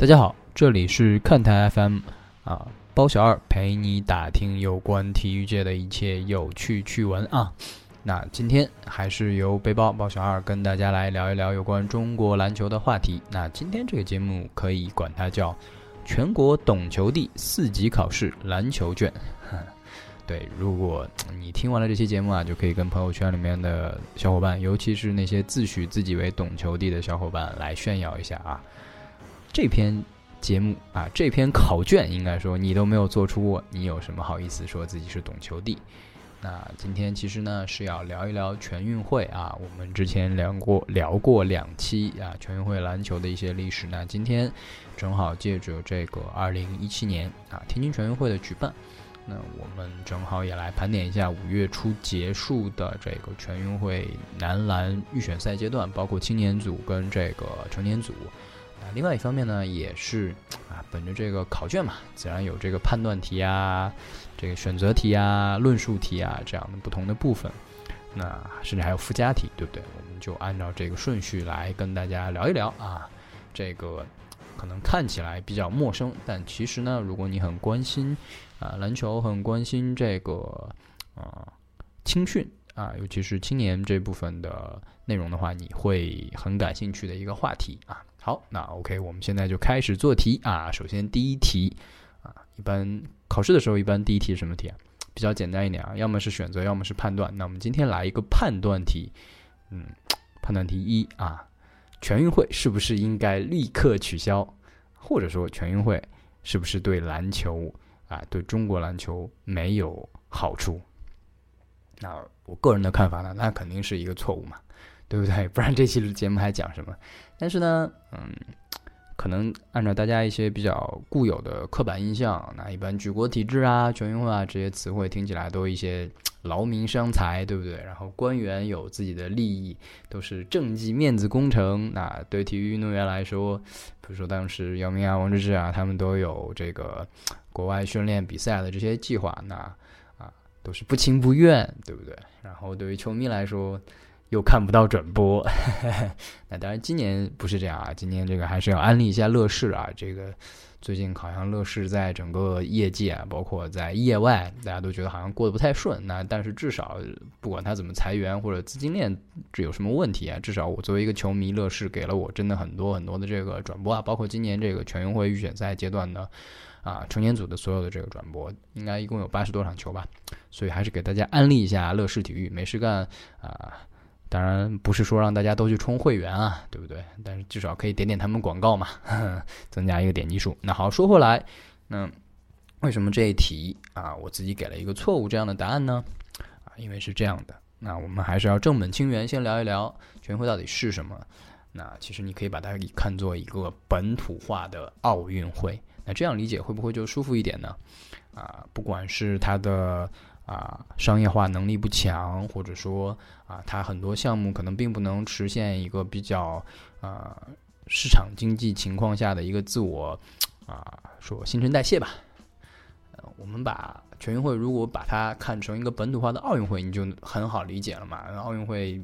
大家好，这里是看台 FM 啊，包小二陪你打听有关体育界的一切有趣趣闻啊。那今天还是由背包包小二跟大家来聊一聊有关中国篮球的话题。那今天这个节目可以管它叫全国懂球帝四级考试篮球卷。对，如果你听完了这期节目啊，就可以跟朋友圈里面的小伙伴，尤其是那些自诩自己为懂球帝的小伙伴来炫耀一下啊。这篇节目啊，这篇考卷应该说你都没有做出过，你有什么好意思说自己是懂球帝？那今天其实呢是要聊一聊全运会啊，我们之前聊过聊过两期啊，全运会篮球的一些历史。那今天正好借着这个二零一七年啊天津全运会的举办，那我们正好也来盘点一下五月初结束的这个全运会男篮预选赛阶段，包括青年组跟这个成年组。啊另外一方面呢，也是啊，本着这个考卷嘛，自然有这个判断题啊，这个选择题啊、论述题啊这样的不同的部分。那甚至还有附加题，对不对？我们就按照这个顺序来跟大家聊一聊啊。这个可能看起来比较陌生，但其实呢，如果你很关心啊篮球，很关心这个啊青训啊，尤其是青年这部分的内容的话，你会很感兴趣的一个话题啊。好，那 OK，我们现在就开始做题啊。首先第一题啊，一般考试的时候，一般第一题是什么题啊？比较简单一点啊，要么是选择，要么是判断。那我们今天来一个判断题，嗯，判断题一啊，全运会是不是应该立刻取消？或者说全运会是不是对篮球啊，对中国篮球没有好处？那我个人的看法呢，那肯定是一个错误嘛。对不对？不然这期节目还讲什么？但是呢，嗯，可能按照大家一些比较固有的刻板印象，那一般举国体制啊、全运会啊这些词汇听起来都一些劳民伤财，对不对？然后官员有自己的利益，都是政绩面子工程。那对体育运动员来说，比如说当时姚明啊、王治郅啊，他们都有这个国外训练比赛的这些计划，那啊都是不情不愿，对不对？然后对于球迷来说，又看不到转播，那当然今年不是这样啊，今年这个还是要安利一下乐视啊。这个最近好像乐视在整个业界啊，包括在业外，大家都觉得好像过得不太顺。那但是至少不管他怎么裁员或者资金链这有什么问题啊，至少我作为一个球迷，乐视给了我真的很多很多的这个转播啊，包括今年这个全运会预选赛阶段的啊成年组的所有的这个转播，应该一共有八十多场球吧。所以还是给大家安利一下乐视体育，没事干啊。当然不是说让大家都去充会员啊，对不对？但是至少可以点点他们广告嘛，增加一个点击数。那好，说回来，那为什么这一题啊，我自己给了一个错误这样的答案呢？啊，因为是这样的。那我们还是要正本清源，先聊一聊全运会到底是什么。那其实你可以把它给看作一个本土化的奥运会。那这样理解会不会就舒服一点呢？啊，不管是它的。啊，商业化能力不强，或者说啊，它很多项目可能并不能实现一个比较啊市场经济情况下的一个自我啊说新陈代谢吧。呃，我们把全运会如果把它看成一个本土化的奥运会，你就很好理解了嘛。奥运会。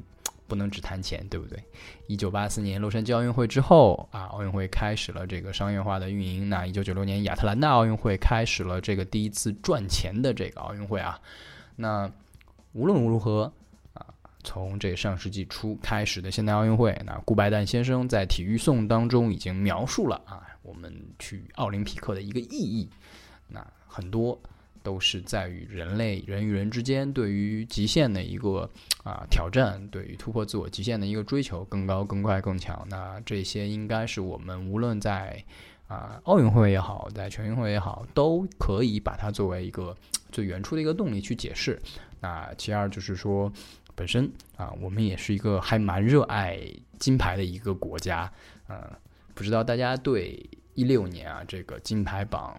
不能只谈钱，对不对？一九八四年洛杉矶奥运会之后啊，奥运会开始了这个商业化的运营。那一九九六年亚特兰大奥运会开始了这个第一次赚钱的这个奥运会啊。那无论如何啊，从这上世纪初开始的现代奥运会，那顾拜旦先生在《体育颂》当中已经描述了啊，我们去奥林匹克的一个意义。那很多。都是在于人类人与人之间对于极限的一个啊挑战，对于突破自我极限的一个追求，更高、更快、更强。那这些应该是我们无论在啊奥运会也好，在全运会也好，都可以把它作为一个 最原初的一个动力去解释。那其二就是说，本身啊，我们也是一个还蛮热爱金牌的一个国家。嗯，不知道大家对一六年啊这个金牌榜。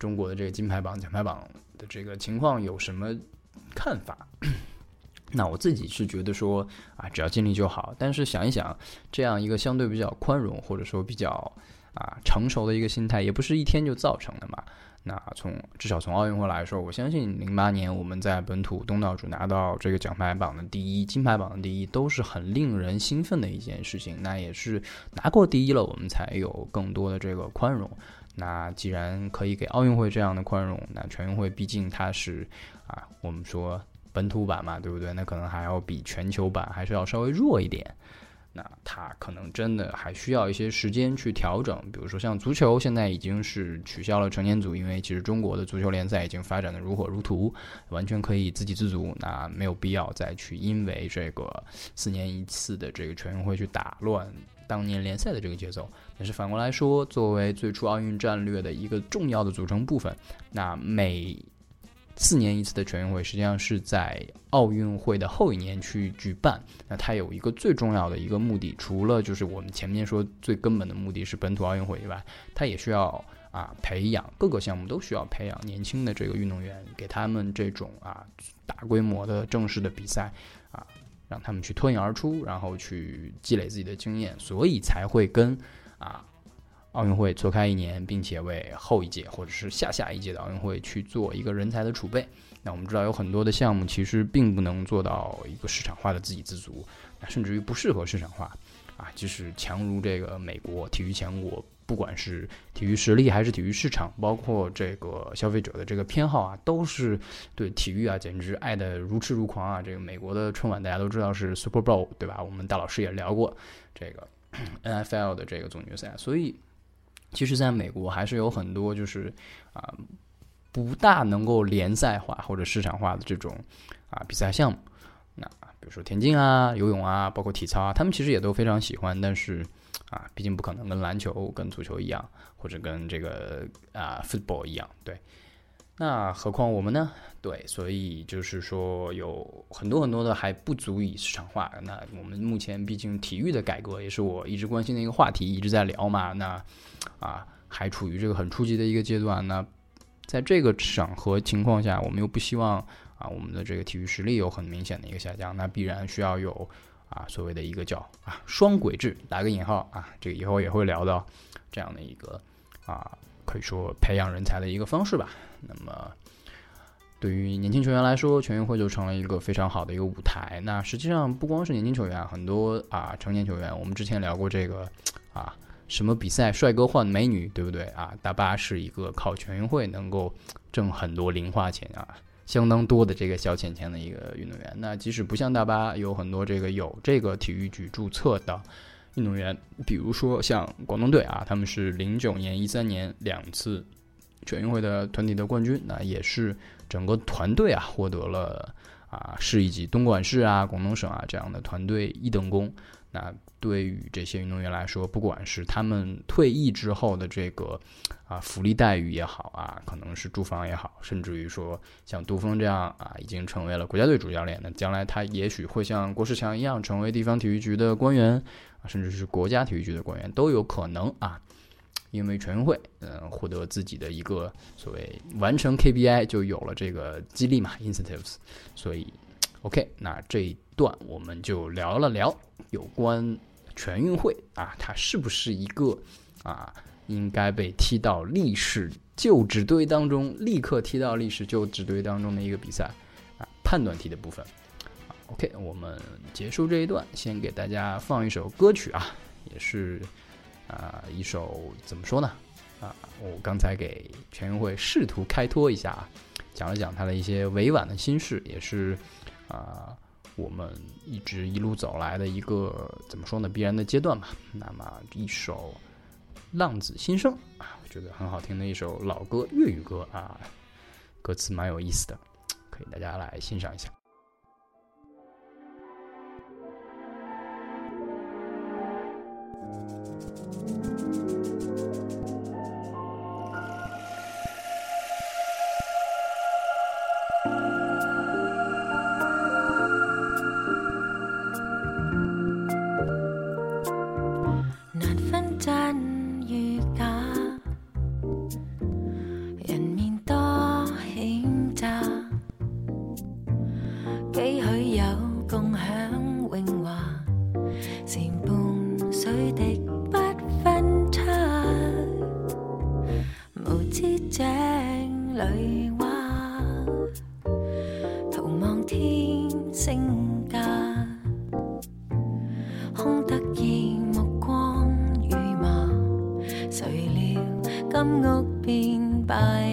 中国的这个金牌榜、奖牌榜的这个情况有什么看法？那我自己是觉得说啊，只要尽力就好。但是想一想，这样一个相对比较宽容或者说比较啊成熟的一个心态，也不是一天就造成的嘛。那从至少从奥运会来说，我相信零八年我们在本土东道主拿到这个奖牌榜的第一、金牌榜的第一，都是很令人兴奋的一件事情。那也是拿过第一了，我们才有更多的这个宽容。那既然可以给奥运会这样的宽容，那全运会毕竟它是啊，我们说本土版嘛，对不对？那可能还要比全球版还是要稍微弱一点。那它可能真的还需要一些时间去调整，比如说像足球，现在已经是取消了成年组，因为其实中国的足球联赛已经发展的如火如荼，完全可以自给自足，那没有必要再去因为这个四年一次的这个全运会去打乱当年联赛的这个节奏。但是反过来说，作为最初奥运战略的一个重要的组成部分，那每四年一次的全运会实际上是在奥运会的后一年去举办。那它有一个最重要的一个目的，除了就是我们前面说最根本的目的是本土奥运会以外，它也需要啊培养各个项目都需要培养年轻的这个运动员，给他们这种啊大规模的正式的比赛，让他们去脱颖而出，然后去积累自己的经验，所以才会跟啊。奥运会错开一年，并且为后一届或者是下下一届的奥运会去做一个人才的储备。那我们知道有很多的项目其实并不能做到一个市场化的自给自足，甚至于不适合市场化。啊，即使强如这个美国体育强国，不管是体育实力还是体育市场，包括这个消费者的这个偏好啊，都是对体育啊简直爱得如痴如狂啊。这个美国的春晚大家都知道是 Super Bowl，对吧？我们大老师也聊过这个 NFL 的这个总决赛，所以。其实，在美国还是有很多就是啊，不大能够联赛化或者市场化的这种啊比赛项目。那比如说田径啊、游泳啊，包括体操啊，他们其实也都非常喜欢。但是啊，毕竟不可能跟篮球、跟足球一样，或者跟这个啊 football 一样，对。那何况我们呢？对，所以就是说有很多很多的还不足以市场化。那我们目前毕竟体育的改革也是我一直关心的一个话题，一直在聊嘛。那啊，还处于这个很初级的一个阶段。那在这个场合情况下，我们又不希望啊，我们的这个体育实力有很明显的一个下降。那必然需要有啊，所谓的一个叫啊双轨制，打个引号啊，这个以后也会聊到这样的一个啊。可以说培养人才的一个方式吧。那么，对于年轻球员来说，全运会就成了一个非常好的一个舞台。那实际上不光是年轻球员，很多啊成年球员，我们之前聊过这个啊什么比赛，帅哥换美女，对不对啊？大巴是一个靠全运会能够挣很多零花钱啊，相当多的这个小钱钱的一个运动员。那即使不像大巴，有很多这个有这个体育局注册的。运动员，比如说像广东队啊，他们是零九年、一三年两次全运会的团体的冠军，那也是整个团队啊获得了啊市一级东莞市啊、广东省啊这样的团队一等功。那对于这些运动员来说，不管是他们退役之后的这个啊福利待遇也好啊，可能是住房也好，甚至于说像杜峰这样啊已经成为了国家队主教练，那将来他也许会像郭士强一样成为地方体育局的官员。甚至是国家体育局的官员都有可能啊，因为全运会，嗯，获得自己的一个所谓完成 KPI 就有了这个激励嘛，incentives。所以，OK，那这段我们就聊了聊有关全运会啊，它是不是一个啊应该被踢到历史旧纸堆当中，立刻踢到历史旧纸堆当中的一个比赛啊，判断题的部分。OK，我们结束这一段，先给大家放一首歌曲啊，也是啊一首怎么说呢？啊，我刚才给全运会试图开脱一下啊，讲了讲他的一些委婉的心事，也是啊我们一直一路走来的一个怎么说呢？必然的阶段吧。那么一首《浪子心声》啊，我觉得很好听的一首老歌，粤语歌啊，歌词蛮有意思的，可以大家来欣赏一下。升价，空得意目光如麻，谁料金屋变败。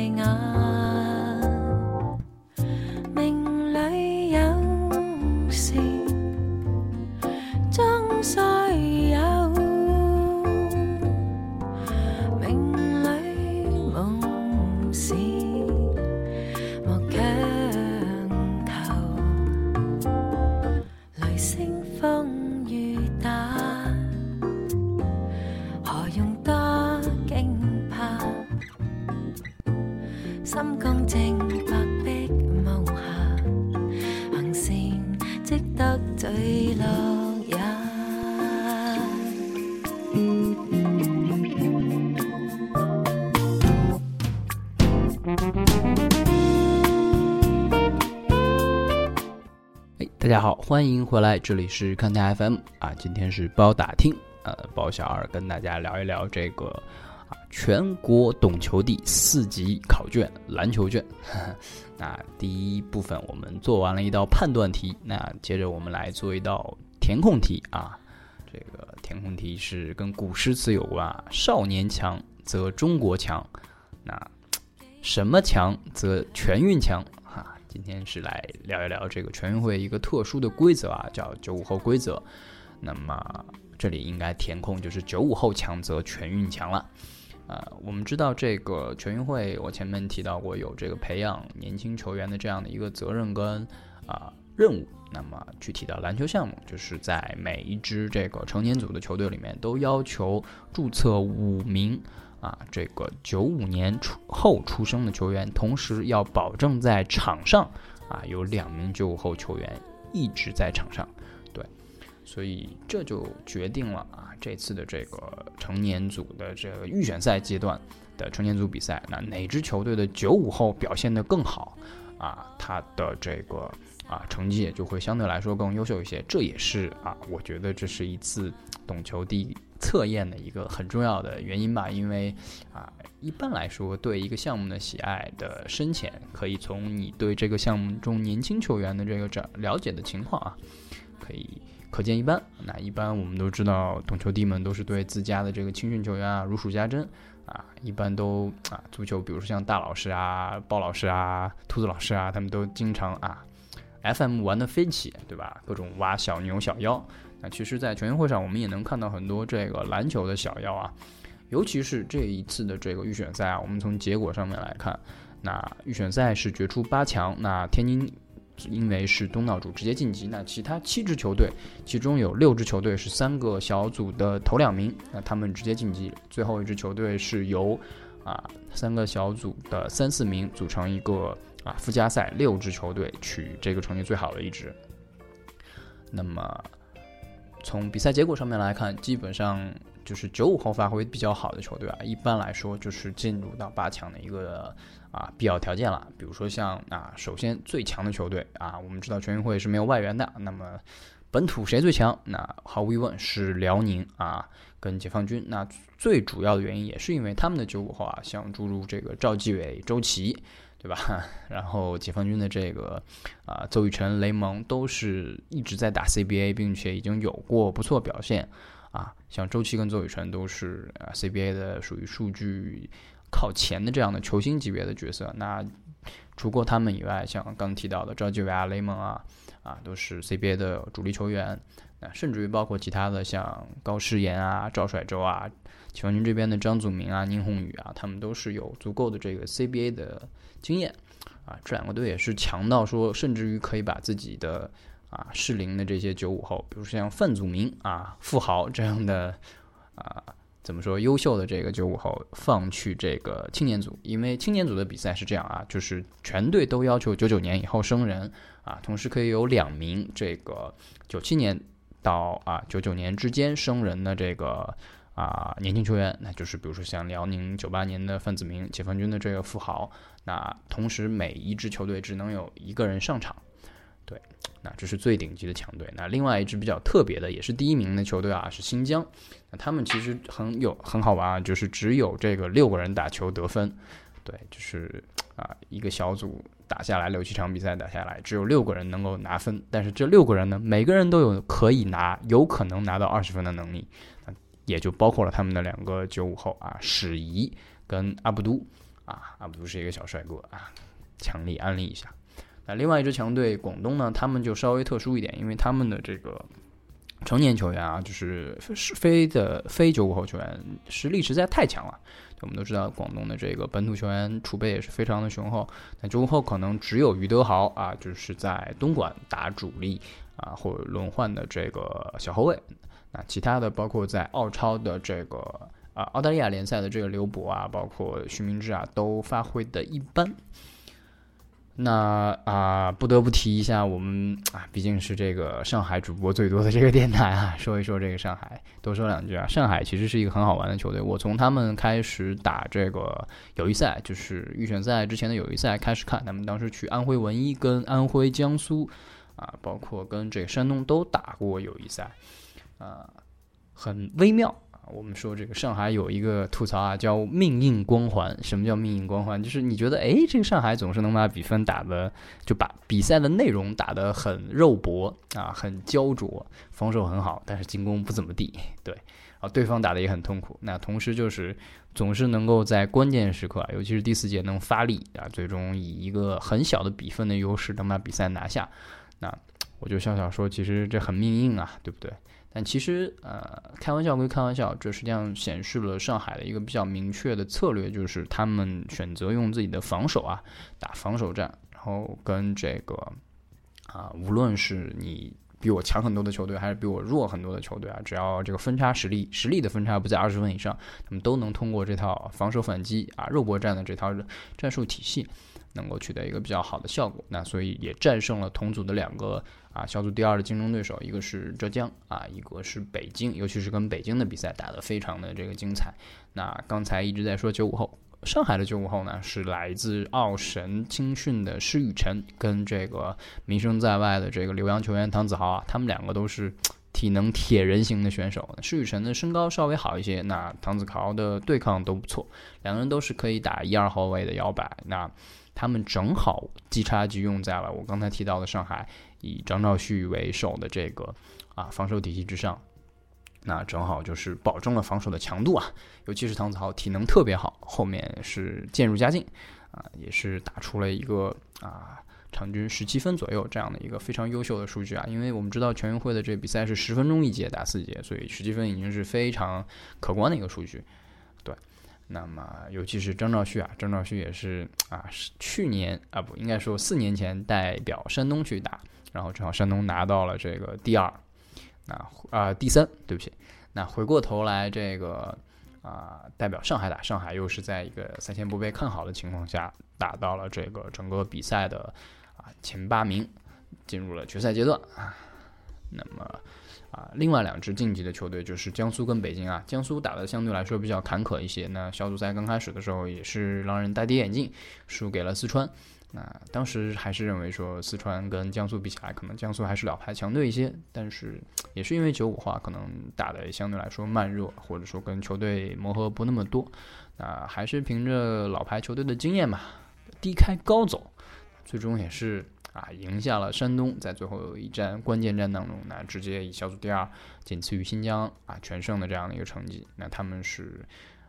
欢迎回来，这里是看台 FM 啊，今天是包打听，呃，包小二跟大家聊一聊这个啊全国懂球帝四级考卷篮球卷。那第一部分我们做完了一道判断题，那接着我们来做一道填空题啊。这个填空题是跟古诗词有关啊，少年强则中国强，那什么强则全运强？今天是来聊一聊这个全运会一个特殊的规则啊，叫九五后规则。那么这里应该填空就是九五后强则全运强了。呃，我们知道这个全运会，我前面提到过有这个培养年轻球员的这样的一个责任跟啊任务。那么具体的篮球项目，就是在每一支这个成年组的球队里面，都要求注册五名。啊，这个九五年出后出生的球员，同时要保证在场上啊有两名九五后球员一直在场上，对，所以这就决定了啊这次的这个成年组的这个预选赛阶段的成年组比赛，那哪支球队的九五后表现得更好啊，他的这个啊成绩也就会相对来说更优秀一些，这也是啊我觉得这是一次懂球帝。测验的一个很重要的原因吧，因为啊，一般来说，对一个项目的喜爱的深浅，可以从你对这个项目中年轻球员的这个这了解的情况啊，可以可见一斑。那一般我们都知道，懂球帝们都是对自家的这个青训球员啊如数家珍啊，一般都啊，足球，比如说像大老师啊、鲍老师啊、兔子老师啊，他们都经常啊，FM 玩的飞起，对吧？各种挖小牛、小妖。那其实，在全运会上，我们也能看到很多这个篮球的小妖啊，尤其是这一次的这个预选赛啊，我们从结果上面来看，那预选赛是决出八强，那天津因为是东道主直接晋级，那其他七支球队，其中有六支球队是三个小组的头两名，那他们直接晋级，最后一支球队是由啊三个小组的三四名组成一个啊附加赛六支球队取这个成绩最好的一支，那么。从比赛结果上面来看，基本上就是九五后发挥比较好的球队啊，一般来说就是进入到八强的一个啊必要条件了。比如说像啊，首先最强的球队啊，我们知道全运会是没有外援的，那么本土谁最强？那毫无疑问是辽宁啊，跟解放军。那最主要的原因也是因为他们的九五后啊，像诸如这个赵继伟、周琦。对吧？然后解放军的这个啊，邹雨辰、雷蒙都是一直在打 CBA，并且已经有过不错表现啊。像周琦跟邹雨辰都是啊 CBA 的属于数据靠前的这样的球星级别的角色。那除过他们以外，像刚提到的赵继伟啊、雷蒙啊啊，都是 CBA 的主力球员。那甚至于包括其他的像高诗岩啊、赵帅洲啊，解放军这边的张祖明啊、宁宏宇啊，他们都是有足够的这个 CBA 的经验啊。这两个队也是强到说，甚至于可以把自己的啊适龄的这些九五后，比如像范祖明啊、富豪这样的啊，怎么说优秀的这个九五后放去这个青年组，因为青年组的比赛是这样啊，就是全队都要求九九年以后生人啊，同时可以有两名这个九七年。到啊九九年之间生人的这个啊年轻球员，那就是比如说像辽宁九八年的范子铭，解放军的这个富豪。那同时每一支球队只能有一个人上场，对，那这是最顶级的强队。那另外一支比较特别的，也是第一名的球队啊，是新疆。那他们其实很有很好玩啊，就是只有这个六个人打球得分，对，就是啊一个小组。打下来六七场比赛打下来，只有六个人能够拿分，但是这六个人呢，每个人都有可以拿、有可能拿到二十分的能力，也就包括了他们的两个九五后啊，史仪跟阿布都。啊，阿布都是一个小帅哥啊，强力安利一下。那另外一支强队广东呢，他们就稍微特殊一点，因为他们的这个成年球员啊，就是非的非九五后球员实力实在太强了。我们都知道，广东的这个本土球员储备也是非常的雄厚。那九五后可能只有于德豪啊，就是在东莞打主力啊，或者轮换的这个小后卫。那其他的包括在澳超的这个啊澳大利亚联赛的这个刘博啊，包括徐明志啊，都发挥的一般。那啊，不得不提一下，我们啊，毕竟是这个上海主播最多的这个电台啊，说一说这个上海，多说两句啊。上海其实是一个很好玩的球队，我从他们开始打这个友谊赛，就是预选赛之前的友谊赛开始看，他们当时去安徽文一跟安徽江苏啊，包括跟这个山东都打过友谊赛，啊，很微妙。我们说这个上海有一个吐槽啊，叫命硬光环。什么叫命硬光环？就是你觉得，哎，这个上海总是能把比分打的，就把比赛的内容打得很肉搏啊，很焦灼，防守很好，但是进攻不怎么地。对，啊，对方打的也很痛苦。那同时就是总是能够在关键时刻，尤其是第四节能发力啊，最终以一个很小的比分的优势能把比赛拿下。那我就笑笑说，其实这很命硬啊，对不对？但其实，呃，开玩笑归开玩笑，这实际上显示了上海的一个比较明确的策略，就是他们选择用自己的防守啊打防守战，然后跟这个啊，无论是你比我强很多的球队，还是比我弱很多的球队啊，只要这个分差实力实力的分差不在二十分以上，他们都能通过这套防守反击啊肉搏战的这套战术体系。能够取得一个比较好的效果，那所以也战胜了同组的两个啊小组第二的竞争对手，一个是浙江啊，一个是北京，尤其是跟北京的比赛打得非常的这个精彩。那刚才一直在说九五后，上海的九五后呢是来自奥神青训的施雨辰，跟这个名声在外的这个留洋球员唐子豪啊，他们两个都是体能铁人型的选手。施雨辰的身高稍微好一些，那唐子豪的对抗都不错，两个人都是可以打一二后卫的摇摆。那他们正好机差就用在了我刚才提到的上海以张兆旭为首的这个啊防守体系之上，那正好就是保证了防守的强度啊，尤其是唐子豪体能特别好，后面是渐入佳境啊，也是打出了一个啊场均十七分左右这样的一个非常优秀的数据啊，因为我们知道全运会的这比赛是十分钟一节打四节，所以十七分已经是非常可观的一个数据。那么，尤其是张兆旭啊，张兆旭也是啊，是去年啊，不应该说四年前代表山东去打，然后正好山东拿到了这个第二，那啊第三，对不起，那回过头来这个啊代表上海打，上海又是在一个赛前不被看好的情况下打到了这个整个比赛的啊前八名，进入了决赛阶段啊，那么。啊，另外两支晋级的球队就是江苏跟北京啊。江苏打的相对来说比较坎坷一些，那小组赛刚开始的时候也是让人大跌眼镜，输给了四川。那当时还是认为说四川跟江苏比起来，可能江苏还是老牌强队一些。但是也是因为九五化，可能打的相对来说慢热，或者说跟球队磨合不那么多。那还是凭着老牌球队的经验嘛，低开高走，最终也是。啊，赢下了山东，在最后一战关键战当中，那直接以小组第二，仅次于新疆啊全胜的这样的一个成绩。那他们是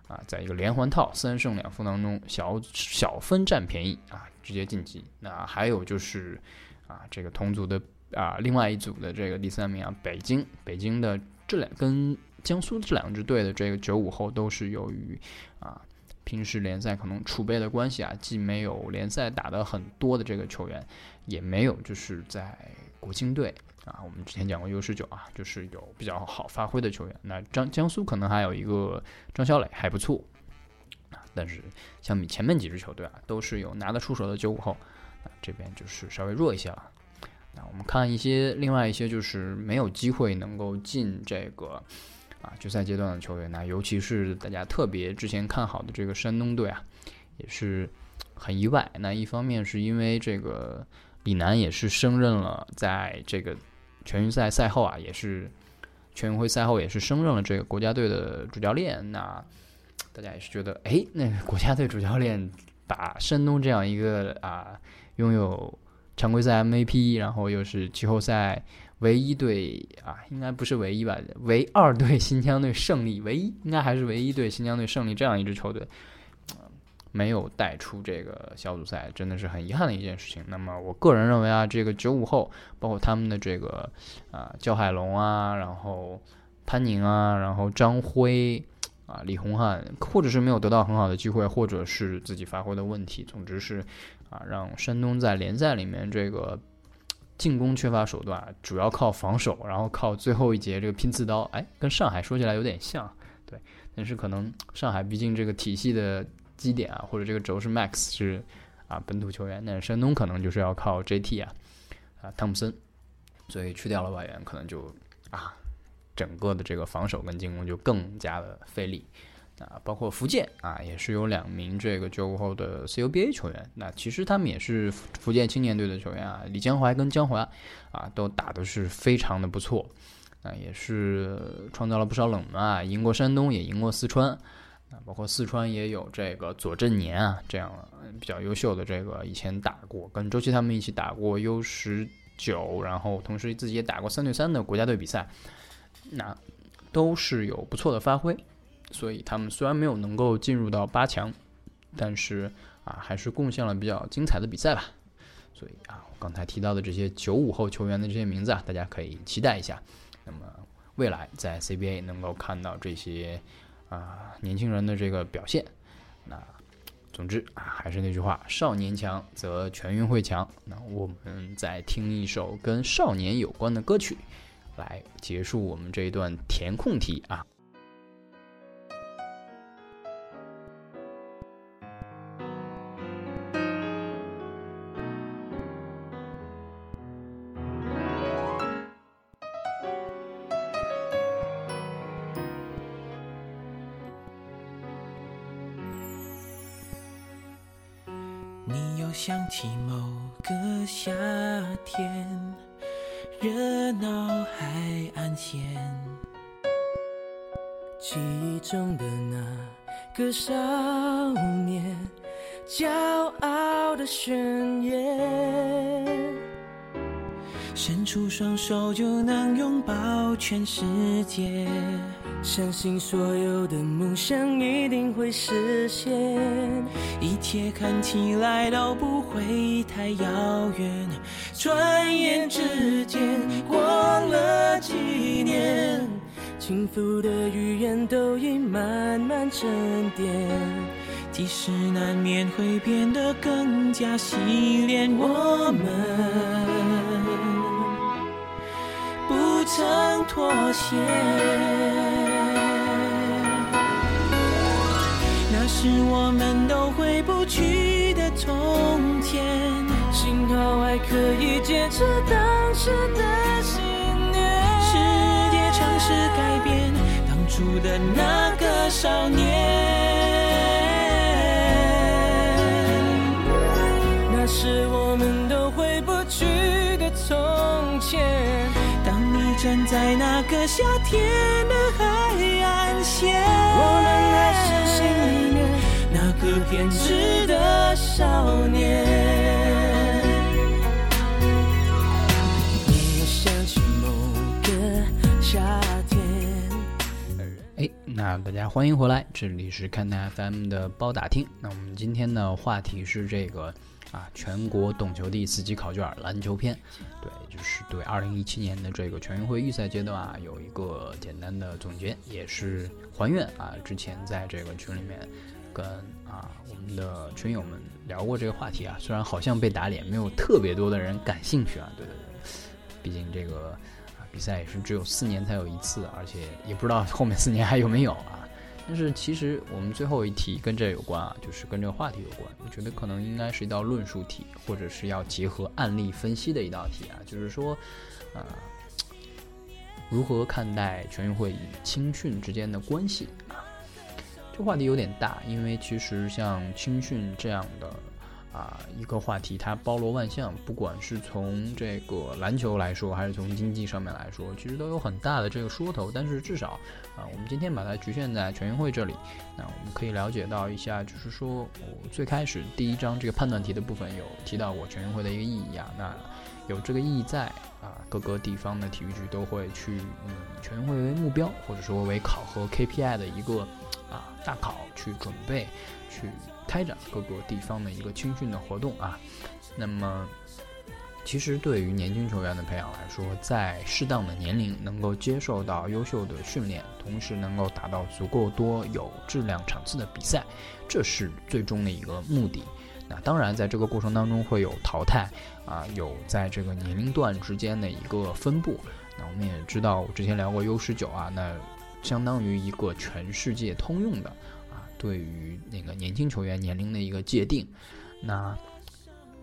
啊，在一个连环套三胜两负当中，小小分占便宜啊，直接晋级。那还有就是啊，这个同组的啊，另外一组的这个第三名啊，北京，北京的这两跟江苏这两支队的这个九五后都是由于啊。平时联赛可能储备的关系啊，既没有联赛打的很多的这个球员，也没有就是在国青队啊，我们之前讲过 U 十九啊，就是有比较好发挥的球员。那张江苏可能还有一个张小磊还不错啊，但是相比前面几支球队啊，都是有拿得出手的九五后，啊这边就是稍微弱一些了。那我们看一些另外一些就是没有机会能够进这个。啊，决赛阶段的球员，那尤其是大家特别之前看好的这个山东队啊，也是很意外。那一方面是因为这个李楠也是升任了，在这个全运赛赛后啊，也是全运会赛后也是升任了这个国家队的主教练。那大家也是觉得，哎，那国家队主教练把山东这样一个啊，拥有常规赛 MVP，然后又是季后赛。唯一对啊，应该不是唯一吧？唯二对新疆队胜利，唯一应该还是唯一对新疆队胜利这样一支球队，没有带出这个小组赛，真的是很遗憾的一件事情。那么我个人认为啊，这个九五后，包括他们的这个啊焦海龙啊，然后潘宁啊，然后张辉啊，李洪汉，或者是没有得到很好的机会，或者是自己发挥的问题，总之是啊，让山东在联赛里面这个。进攻缺乏手段，主要靠防守，然后靠最后一节这个拼刺刀，哎，跟上海说起来有点像，对，但是可能上海毕竟这个体系的基点啊，或者这个轴是 Max 是啊本土球员，但是山东可能就是要靠 JT 啊啊汤普森，所以去掉了外援，可能就啊整个的这个防守跟进攻就更加的费力。啊，包括福建啊，也是有两名这个九五后的 CUBA 球员。那其实他们也是福建青年队的球员啊，李江淮跟江淮啊，都打的是非常的不错。啊，也是创造了不少冷门啊，赢过山东，也赢过四川。啊，包括四川也有这个左振年啊，这样比较优秀的这个以前打过，跟周琦他们一起打过 U 十九，然后同时自己也打过三对三的国家队比赛，那都是有不错的发挥。所以他们虽然没有能够进入到八强，但是啊，还是贡献了比较精彩的比赛吧。所以啊，我刚才提到的这些九五后球员的这些名字啊，大家可以期待一下。那么未来在 CBA 能够看到这些啊年轻人的这个表现。那总之啊，还是那句话，少年强则全运会强。那我们再听一首跟少年有关的歌曲，来结束我们这一段填空题啊。全世界。相信所有的梦想一定会实现，一切看起来都不会太遥远。转眼之间过了几年，轻浮的语言都已慢慢沉淀，即使难免会变得更加洗练，我们曾妥协。那是我们都回不去的从前，幸好还可以坚持当时的信念。世界尝试改变当初的那个少年，那是我们都回不去的从前。站在那个夏天的海岸线，我们还是心里面。那个偏执的少年。你想起某个夏天。哎，那大家欢迎回来，这里是看台 FM 的包打听。那我们今天的话题是这个啊，全国懂球帝四级考卷篮球篇。对，就是对二零一七年的这个全运会预赛阶段啊，有一个简单的总结，也是还原啊，之前在这个群里面。跟啊，我们的群友们聊过这个话题啊，虽然好像被打脸，没有特别多的人感兴趣啊。对对对，毕竟这个啊比赛也是只有四年才有一次，而且也不知道后面四年还有没有啊。但是其实我们最后一题跟这有关啊，就是跟这个话题有关。我觉得可能应该是一道论述题，或者是要结合案例分析的一道题啊，就是说，呃，如何看待全运会与青训之间的关系啊？这话题有点大，因为其实像青训这样的啊一个话题，它包罗万象，不管是从这个篮球来说，还是从经济上面来说，其实都有很大的这个说头。但是至少啊，我们今天把它局限在全运会这里，那我们可以了解到一下，就是说我最开始第一章这个判断题的部分有提到过全运会的一个意义啊，那有这个意义在啊，各个地方的体育局都会去以全运会为目标，或者说为考核 KPI 的一个。啊大考去准备，去开展各个地方的一个青训的活动啊。那么，其实对于年轻球员的培养来说，在适当的年龄能够接受到优秀的训练，同时能够达到足够多有质量场次的比赛，这是最终的一个目的。那当然，在这个过程当中会有淘汰啊，有在这个年龄段之间的一个分布。那我们也知道，我之前聊过 U 十九啊，那相当于一个全世界通用的，对于那个年轻球员年龄的一个界定。那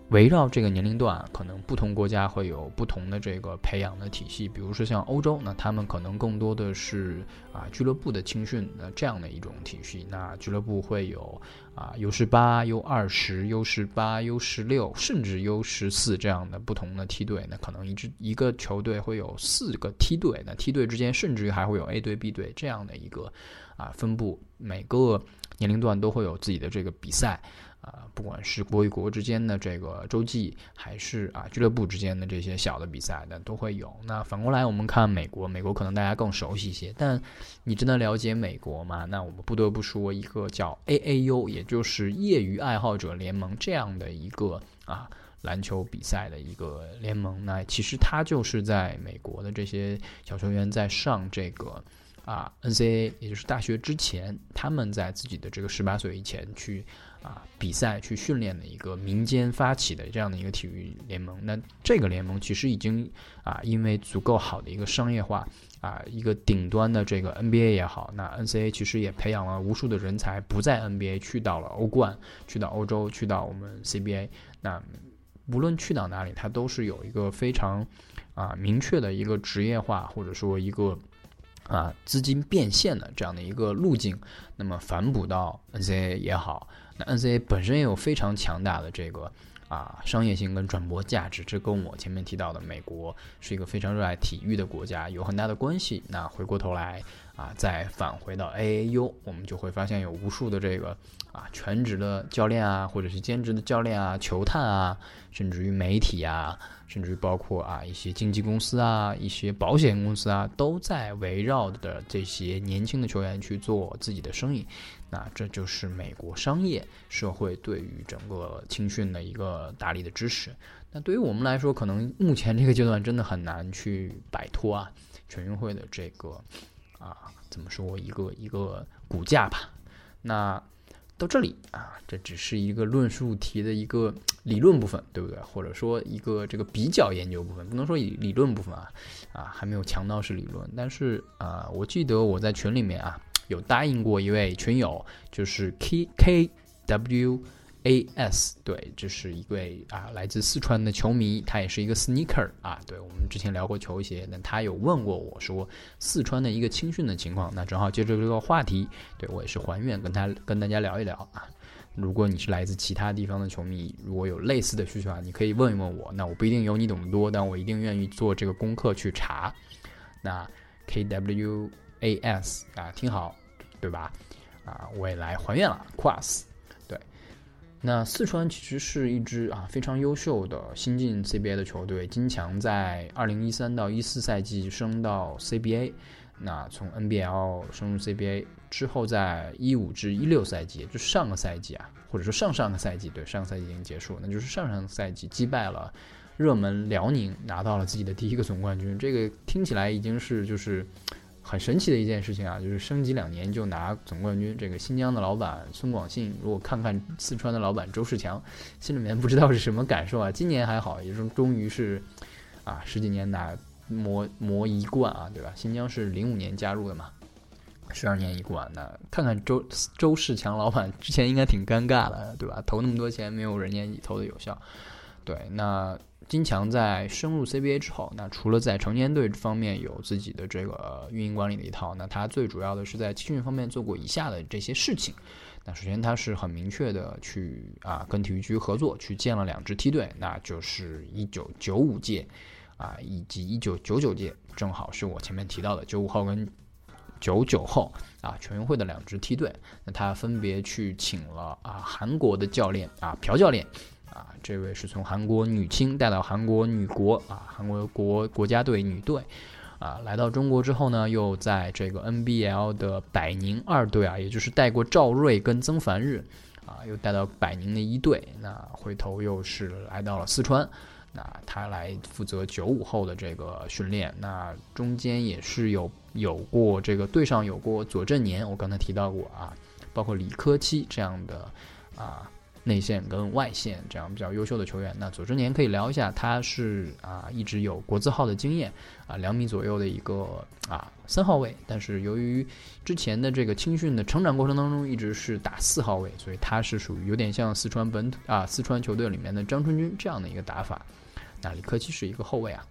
围绕这个年龄段，可能不同国家会有不同的这个培养的体系。比如说像欧洲，那他们可能更多的是啊俱乐部的青训的这样的一种体系。那俱乐部会有啊 U 十八、U 二十、U 十八、U 十六，甚至 U 十四这样的不同的梯队。那可能一支一个球队会有四个梯队，那梯队之间甚至于还会有 A 队、B 队这样的一个啊分布。每个年龄段都会有自己的这个比赛。啊，不管是国与国之间的这个洲际，还是啊俱乐部之间的这些小的比赛的，都会有。那反过来，我们看美国，美国可能大家更熟悉一些。但你真的了解美国吗？那我们不得不说一个叫 AAU，也就是业余爱好者联盟这样的一个啊篮球比赛的一个联盟。那其实它就是在美国的这些小球员在上这个啊 NCAA，也就是大学之前，他们在自己的这个十八岁以前去。啊，比赛去训练的一个民间发起的这样的一个体育联盟，那这个联盟其实已经啊，因为足够好的一个商业化啊，一个顶端的这个 NBA 也好，那 NCA 其实也培养了无数的人才，不在 NBA 去到了欧冠，去到欧洲，去到我们 CBA，那无论去到哪里，它都是有一个非常啊明确的一个职业化或者说一个。啊，资金变现的这样的一个路径，那么反哺到 NCA 也好，那 NCA 本身也有非常强大的这个啊商业性跟转播价值，这跟我前面提到的美国是一个非常热爱体育的国家有很大的关系。那回过头来啊，再返回到 AAU，我们就会发现有无数的这个啊全职的教练啊，或者是兼职的教练啊、球探啊，甚至于媒体啊。甚至包括啊一些经纪公司啊，一些保险公司啊，都在围绕着这些年轻的球员去做自己的生意。那这就是美国商业社会对于整个青训的一个大力的支持。那对于我们来说，可能目前这个阶段真的很难去摆脱啊全运会的这个啊怎么说一个一个骨架吧。那。到这里啊，这只是一个论述题的一个理论部分，对不对？或者说一个这个比较研究部分，不能说以理论部分啊，啊还没有强到是理论。但是啊，我记得我在群里面啊有答应过一位群友，就是 K K W。A.S. 对，这是一位啊来自四川的球迷，他也是一个 sneaker 啊。对我们之前聊过球鞋，那他有问过我说四川的一个青训的情况，那正好接着这个话题，对我也是还愿跟他跟大家聊一聊啊。如果你是来自其他地方的球迷，如果有类似的需求啊，你可以问一问我。那我不一定有你懂得多，但我一定愿意做这个功课去查。那 K.W.A.S. 啊，听好，对吧？啊，我也来还愿了，Quas。那四川其实是一支啊非常优秀的新晋 CBA 的球队，金强在二零一三到一四赛季升到 CBA，那从 NBL 升入 CBA 之后，在一五至一六赛季，就上个赛季啊，或者说上上个赛季，对，上个赛季已经结束，那就是上上个赛季击败了热门辽宁，拿到了自己的第一个总冠军。这个听起来已经是就是。很神奇的一件事情啊，就是升级两年就拿总冠军。这个新疆的老板孙广信，如果看看四川的老板周世强，心里面不知道是什么感受啊。今年还好，也是终于是啊十几年拿磨磨一冠啊，对吧？新疆是零五年加入的嘛，十二年一冠。那看看周周世强老板之前应该挺尴尬的，对吧？投那么多钱，没有人家投的有效。对，那。金强在升入 CBA 之后，那除了在成年队方面有自己的这个运营管理的一套，那他最主要的是在青训方面做过以下的这些事情。那首先他是很明确的去啊跟体育局合作，去建了两支梯队，那就是一九九五届啊以及一九九九届，正好是我前面提到的九五号跟九九后啊全运会的两支梯队。那他分别去请了啊韩国的教练啊朴教练。啊，这位是从韩国女青带到韩国女国啊，韩国国国家队女队，啊，来到中国之后呢，又在这个 NBL 的百宁二队啊，也就是带过赵睿跟曾凡日啊，又带到百宁的一队。那回头又是来到了四川，那他来负责九五后的这个训练。那中间也是有有过这个队上有过左正年，我刚才提到过啊，包括李科七这样的啊。内线跟外线这样比较优秀的球员，那左正年可以聊一下，他是啊一直有国字号的经验啊，两米左右的一个啊三号位，但是由于之前的这个青训的成长过程当中一直是打四号位，所以他是属于有点像四川本土啊四川球队里面的张春军这样的一个打法。那李克七是一个后卫啊，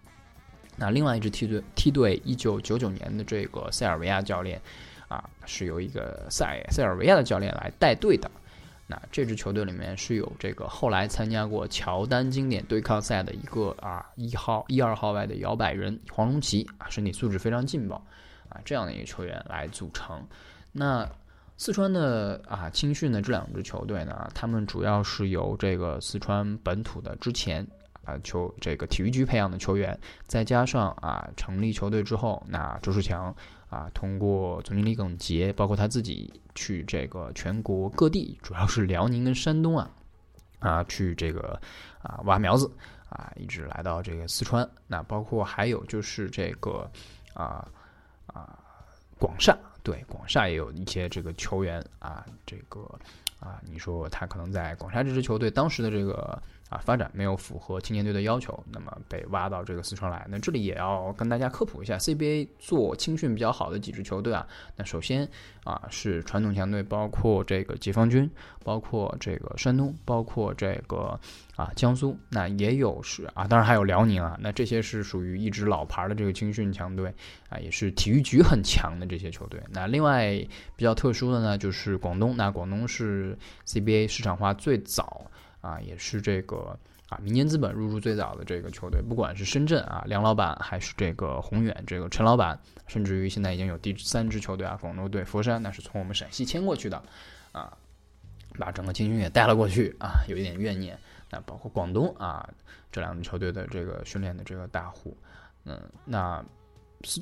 那另外一支梯队梯队一九九九年的这个塞尔维亚教练啊是由一个塞塞尔维亚的教练来带队的。那这支球队里面是有这个后来参加过乔丹经典对抗赛的一个啊一号一二号外的摇摆人黄龙奇啊，身体素质非常劲爆啊，这样的一个球员来组成。那四川的啊青训的这两支球队呢，他们主要是由这个四川本土的之前啊球这个体育局培养的球员，再加上啊成立球队之后，那周世强。啊，通过总经理耿杰，包括他自己去这个全国各地，主要是辽宁跟山东啊，啊，去这个啊挖苗子啊，一直来到这个四川。那包括还有就是这个啊啊广厦，对广厦也有一些这个球员啊，这个啊，你说他可能在广厦这支球队当时的这个。啊，发展没有符合青年队的要求，那么被挖到这个四川来。那这里也要跟大家科普一下，CBA 做青训比较好的几支球队啊。那首先啊是传统强队，包括这个解放军，包括这个山东，包括这个啊江苏。那也有是啊，当然还有辽宁啊。那这些是属于一支老牌的这个青训强队啊，也是体育局很强的这些球队。那另外比较特殊的呢，就是广东。那广东是 CBA 市场化最早。啊，也是这个啊，民间资本入驻最早的这个球队，不管是深圳啊梁老板，还是这个宏远这个陈老板，甚至于现在已经有第三支球队啊，广州队佛山，那是从我们陕西迁过去的，啊，把整个青训也带了过去啊，有一点怨念。那包括广东啊这两支球队的这个训练的这个大户，嗯，那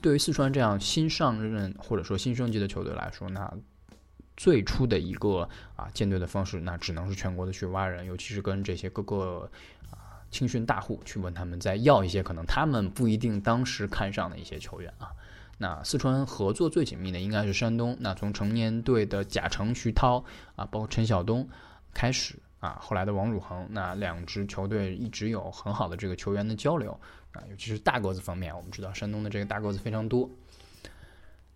对于四川这样新上任或者说新升级的球队来说，那。最初的一个啊建队的方式，那只能是全国的去挖人，尤其是跟这些各个啊青训大户去问他们，再要一些可能他们不一定当时看上的一些球员啊。那四川合作最紧密的应该是山东，那从成年队的贾成、徐涛啊，包括陈晓东开始啊，后来的王汝恒，那两支球队一直有很好的这个球员的交流啊，尤其是大个子方面，我们知道山东的这个大个子非常多。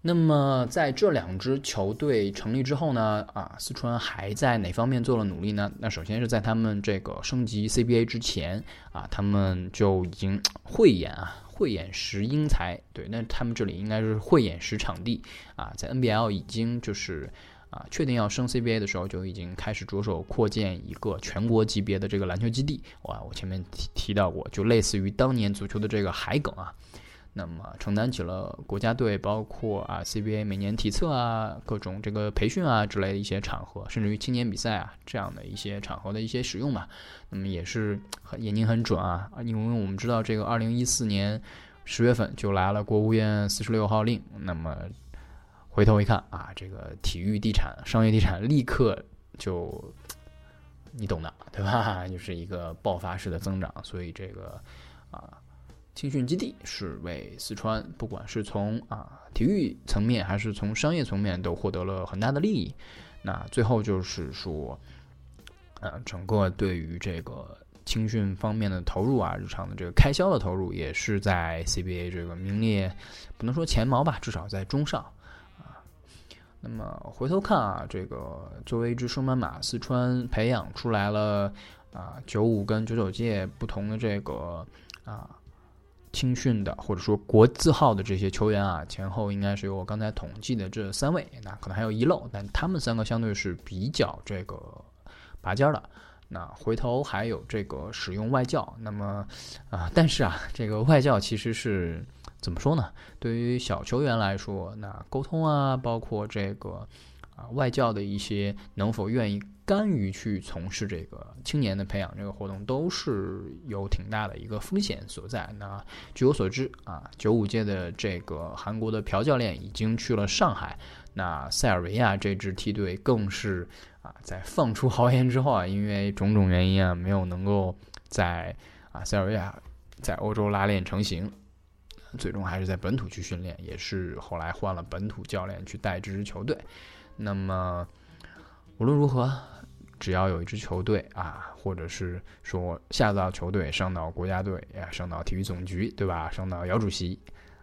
那么在这两支球队成立之后呢，啊，四川还在哪方面做了努力呢？那首先是在他们这个升级 CBA 之前啊，他们就已经慧眼啊，慧眼识英才。对，那他们这里应该是慧眼识场地啊，在 NBL 已经就是啊，确定要升 CBA 的时候，就已经开始着手扩建一个全国级别的这个篮球基地。哇，我前面提提到过，就类似于当年足球的这个海埂啊。那么承担起了国家队，包括啊 CBA 每年体测啊、各种这个培训啊之类的一些场合，甚至于青年比赛啊这样的一些场合的一些使用吧。那么也是很眼睛很准啊，因为我们知道这个二零一四年十月份就来了国务院四十六号令，那么回头一看啊，这个体育地产、商业地产立刻就你懂的，对吧？就是一个爆发式的增长，所以这个啊。青训基地是为四川，不管是从啊体育层面还是从商业层面，都获得了很大的利益。那最后就是说，呃，整个对于这个青训方面的投入啊，日常的这个开销的投入，也是在 CBA 这个名列不能说前茅吧，至少在中上啊。那么回头看啊，这个作为一支升班马，四川培养出来了啊九五跟九九届不同的这个啊。青训的或者说国字号的这些球员啊，前后应该是有我刚才统计的这三位，那可能还有遗漏，但他们三个相对是比较这个拔尖的。那回头还有这个使用外教，那么啊，但是啊，这个外教其实是怎么说呢？对于小球员来说，那沟通啊，包括这个啊外教的一些能否愿意甘于去从事这个青年的培养这个活动，都是有挺大的一个风险所在。那据我所知啊，九五届的这个韩国的朴教练已经去了上海，那塞尔维亚这支梯队更是啊在放出豪言之后啊，因为种种原因啊，没有能够在啊塞尔维亚在欧洲拉练成型。最终还是在本土去训练，也是后来换了本土教练去带这支球队。那么无论如何，只要有一支球队啊，或者是说下到球队上到国家队呀，上到体育总局，对吧？上到姚主席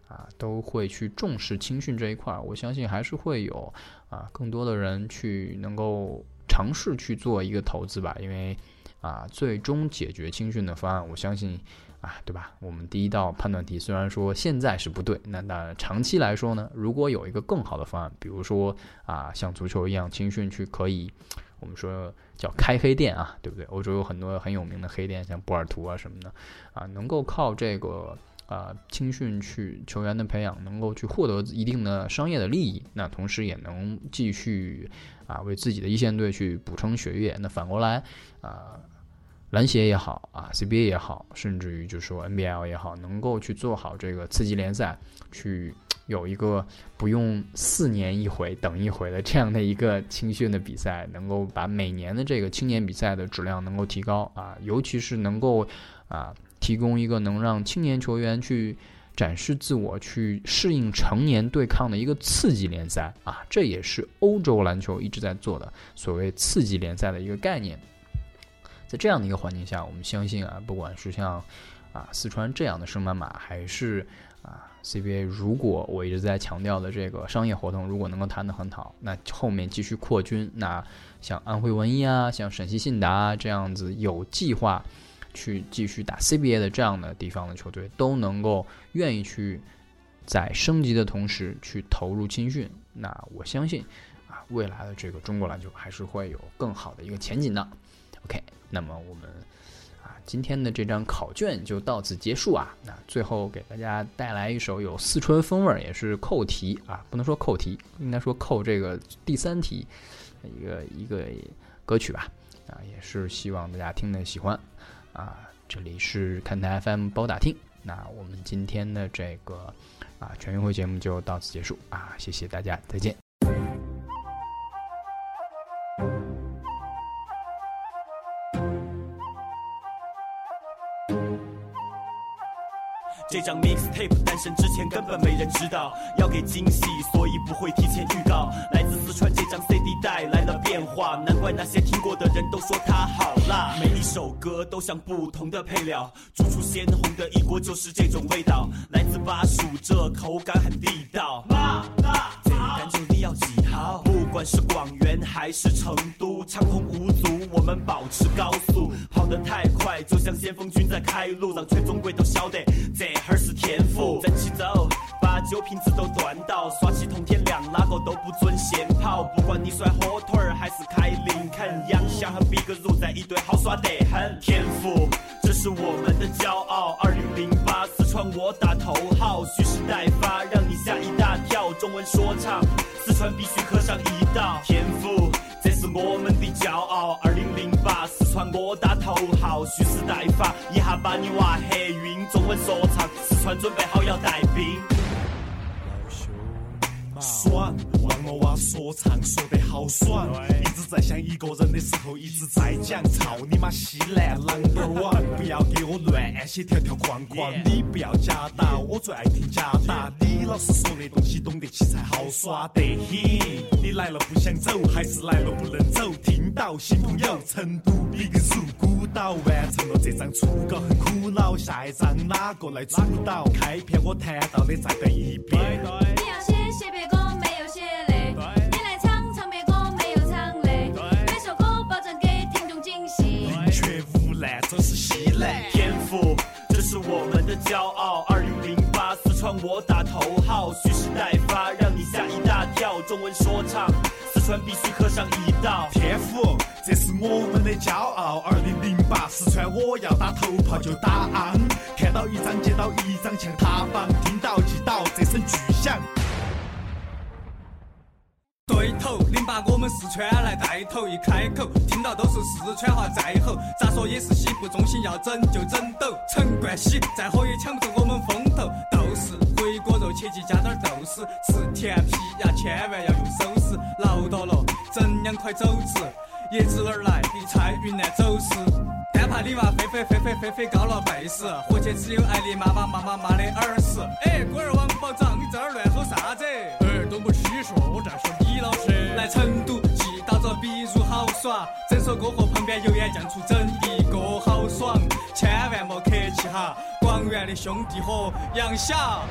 啊，都会去重视青训这一块儿。我相信还是会有啊更多的人去能够尝试去做一个投资吧，因为啊，最终解决青训的方案，我相信。啊，对吧？我们第一道判断题虽然说现在是不对，那那长期来说呢？如果有一个更好的方案，比如说啊，像足球一样青训去可以，我们说叫开黑店啊，对不对？欧洲有很多很有名的黑店，像波尔图啊什么的，啊，能够靠这个啊青训去球员的培养，能够去获得一定的商业的利益，那同时也能继续啊为自己的一线队去补充学业。那反过来啊。篮协也好啊，CBA 也好，甚至于就是说 NBL 也好，能够去做好这个次级联赛，去有一个不用四年一回等一回的这样的一个青训的比赛，能够把每年的这个青年比赛的质量能够提高啊，尤其是能够啊提供一个能让青年球员去展示自我、去适应成年对抗的一个次级联赛啊，这也是欧洲篮球一直在做的所谓次级联赛的一个概念。在这样的一个环境下，我们相信啊，不管是像啊四川这样的升班马，还是啊 CBA，如果我一直在强调的这个商业活动，如果能够谈得很好，那后面继续扩军，那像安徽文艺啊，像陕西信达这样子有计划去继续打 CBA 的这样的地方的球队，都能够愿意去在升级的同时去投入青训，那我相信啊，未来的这个中国篮球还是会有更好的一个前景的。OK。那么我们啊，今天的这张考卷就到此结束啊。那最后给大家带来一首有四川风味儿，也是扣题啊，不能说扣题，应该说扣这个第三题一个一个歌曲吧。啊，也是希望大家听的喜欢啊。这里是看台 FM 包打听。那我们今天的这个啊全运会节目就到此结束啊，谢谢大家，再见。这张 mixtape 诞生之前根本没人知道，要给惊喜，所以不会提前预告。来自四川这张 CD 带来了变化，难怪那些听过的人都说它好辣。每一首歌都像不同的配料，煮出鲜红的一锅就是这种味道。来自巴蜀，这口感很地道。辣辣，简单就你要记好。不是广元还是成都，畅通无阻，我们保持高速，跑得太快就像先锋军在开路，让全中国都晓得这。还是天赋，争起走，把酒瓶子都端到，耍起通天亮，哪个都不准先跑。不管你甩火腿儿还是开林肯，杨翔和比格如在一堆，好耍得很。天赋，这是我们的骄傲。二零零八，川我打头号，蓄势待发，让你吓一大跳。中文说唱，四川必须刻上一道。天赋，这是我们的骄傲。二零零八，四川我打头号，蓄势待发，一下把你娃吓晕。中文说唱，四川准备好要带兵。爽，让我娃说唱说得好爽。一直在想一个人的时候，一直在讲操你妈西南 number one，不要给我乱写条条框框。你不要假打，我最爱听假打。李老师说的东西懂得起才好耍得很。你来了不想走，还是来了不能走？听到新朋友，成都比个如孤岛，完成了这张初稿很苦恼，下一张哪个来主导？开篇我谈到的再背一遍。你来唱唱别歌保证给听众惊喜。绝无那种。是我们的骄傲。二零零八，四川我打头号，蓄势待发，让你吓一大跳。中文说唱，四川必须喝上一道天赋，这是我们的骄傲。二零零八，四川我要打头炮就打昂，看到一张接到一张枪塔防，听到我们四川来带头，一开口听到都是四川话在吼，咋说也是西部中心要整就整抖，陈冠希再火也抢不走我们风头，豆豉回锅肉切记加点豆豉，吃甜皮呀千万要用手撕，劳到了整两块肘子，椰子儿来比菜云南走私。单怕你娃飞飞飞飞飞飞高了背时，活起只有爱你妈妈妈妈妈的耳屎。哎，龟儿王保长，你这儿乱吼啥子？哎，都不许说，我在说李老师。在成都记打着比如好耍，整首歌和旁边油盐酱醋整一个好爽，千万莫客气哈，广元的兄弟伙杨晓。